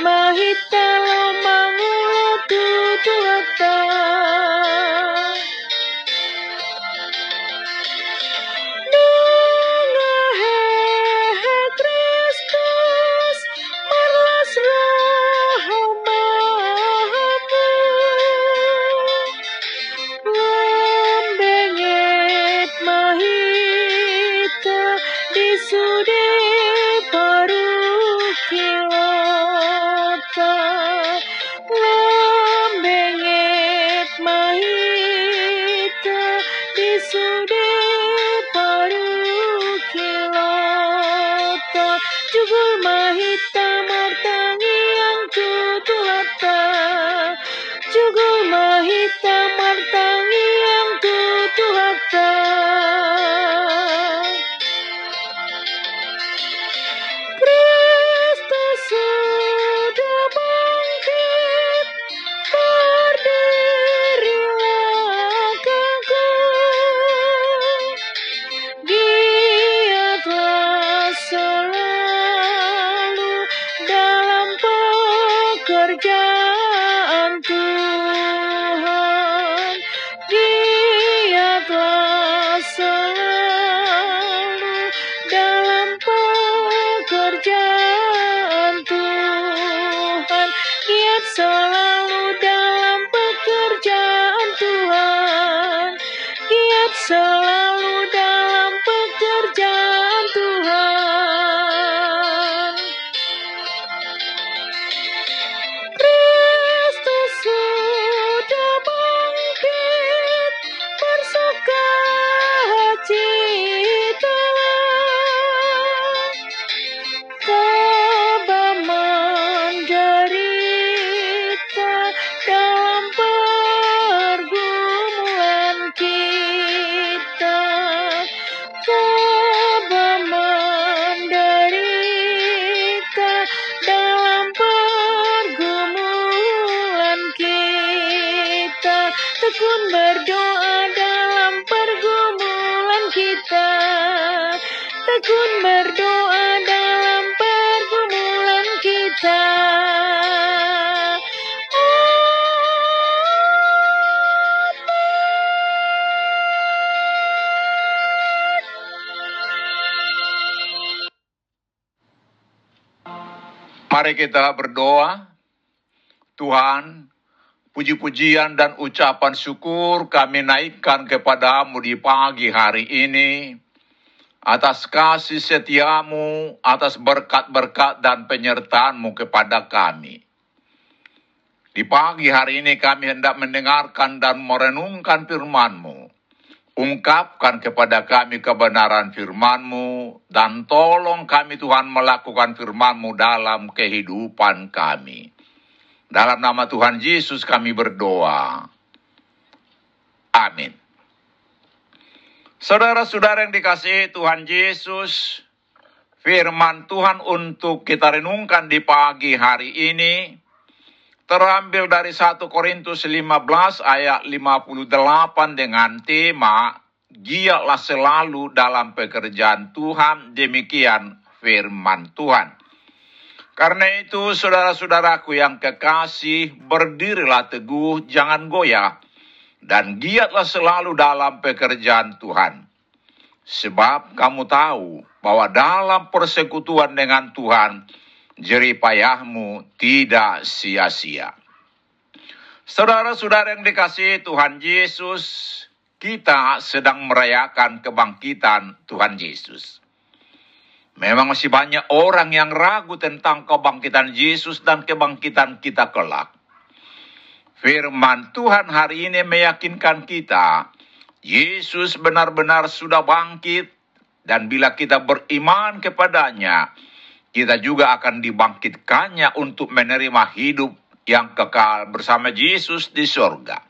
mahita Mari kita berdoa. Tuhan, puji-pujian dan ucapan syukur kami naikkan kepadamu di pagi hari ini. Atas kasih setiamu, atas berkat-berkat dan penyertaanmu kepada kami. Di pagi hari ini kami hendak mendengarkan dan merenungkan firman-Mu. Ungkapkan kepada kami kebenaran firman-Mu, dan tolong kami Tuhan melakukan firman-Mu dalam kehidupan kami. Dalam nama Tuhan Yesus kami berdoa. Amin. Saudara-saudara yang dikasihi Tuhan Yesus, firman Tuhan untuk kita renungkan di pagi hari ini, terambil dari 1 Korintus 15 ayat 58 dengan tema Giatlah selalu dalam pekerjaan Tuhan, demikian firman Tuhan. Karena itu saudara-saudaraku yang kekasih, berdirilah teguh, jangan goyah, dan giatlah selalu dalam pekerjaan Tuhan. Sebab kamu tahu bahwa dalam persekutuan dengan Tuhan, jeripayahmu tidak sia-sia. Saudara-saudara yang dikasihi Tuhan Yesus, kita sedang merayakan kebangkitan Tuhan Yesus. Memang masih banyak orang yang ragu tentang kebangkitan Yesus dan kebangkitan kita kelak. Firman Tuhan hari ini meyakinkan kita Yesus benar-benar sudah bangkit dan bila kita beriman kepadanya, kita juga akan dibangkitkannya untuk menerima hidup yang kekal bersama Yesus di sorga.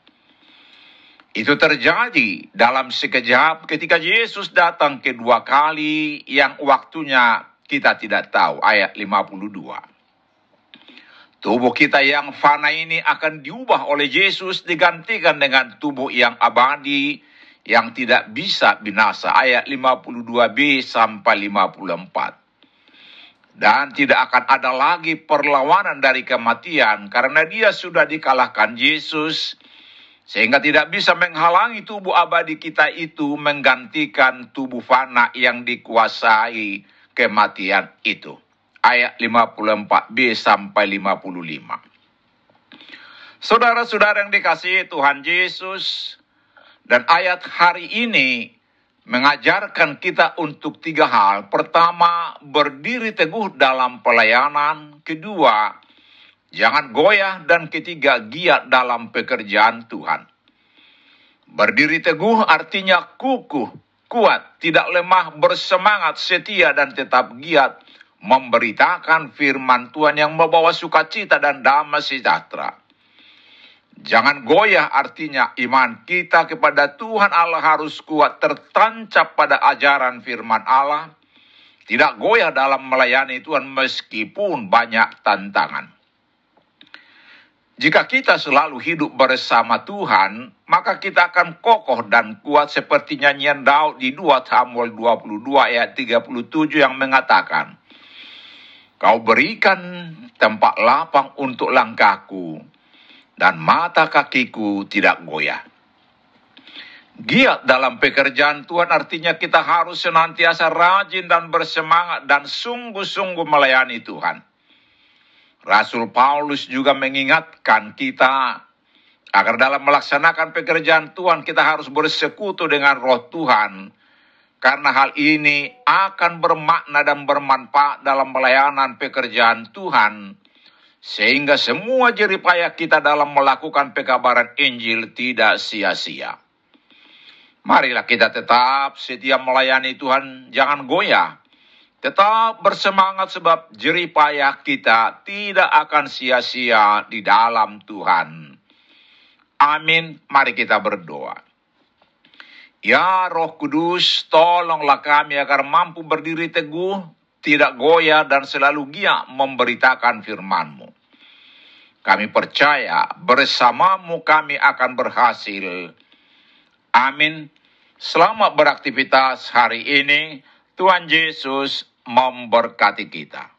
Itu terjadi dalam sekejap ketika Yesus datang kedua kali yang waktunya kita tidak tahu. Ayat 52. Tubuh kita yang fana ini akan diubah oleh Yesus digantikan dengan tubuh yang abadi yang tidak bisa binasa ayat 52b sampai 54. Dan tidak akan ada lagi perlawanan dari kematian karena dia sudah dikalahkan Yesus sehingga tidak bisa menghalangi tubuh abadi kita itu menggantikan tubuh fana yang dikuasai kematian itu. Ayat 54b sampai 55. Saudara-saudara yang dikasihi Tuhan Yesus, dan ayat hari ini mengajarkan kita untuk tiga hal. Pertama, berdiri teguh dalam pelayanan. Kedua, jangan goyah. Dan ketiga, giat dalam pekerjaan Tuhan. Berdiri teguh artinya kukuh, kuat, tidak lemah, bersemangat, setia, dan tetap giat memberitakan firman Tuhan yang membawa sukacita dan damai sejahtera. Jangan goyah artinya iman kita kepada Tuhan Allah harus kuat tertancap pada ajaran firman Allah. Tidak goyah dalam melayani Tuhan meskipun banyak tantangan. Jika kita selalu hidup bersama Tuhan, maka kita akan kokoh dan kuat seperti nyanyian Daud di 2 Samuel 22 ayat 37 yang mengatakan, Kau berikan tempat lapang untuk langkahku, dan mata kakiku tidak goyah. Giat dalam pekerjaan Tuhan artinya kita harus senantiasa rajin dan bersemangat dan sungguh-sungguh melayani Tuhan. Rasul Paulus juga mengingatkan kita agar dalam melaksanakan pekerjaan Tuhan kita harus bersekutu dengan roh Tuhan. Karena hal ini akan bermakna dan bermanfaat dalam pelayanan pekerjaan Tuhan sehingga semua jeripayah kita dalam melakukan pekabaran Injil tidak sia-sia. Marilah kita tetap setia melayani Tuhan, jangan goyah. Tetap bersemangat sebab jeripayah kita tidak akan sia-sia di dalam Tuhan. Amin. Mari kita berdoa. Ya Roh Kudus, tolonglah kami agar mampu berdiri teguh tidak goyah dan selalu giat memberitakan firman-Mu. Kami percaya bersamamu kami akan berhasil. Amin. Selamat beraktivitas hari ini. Tuhan Yesus memberkati kita.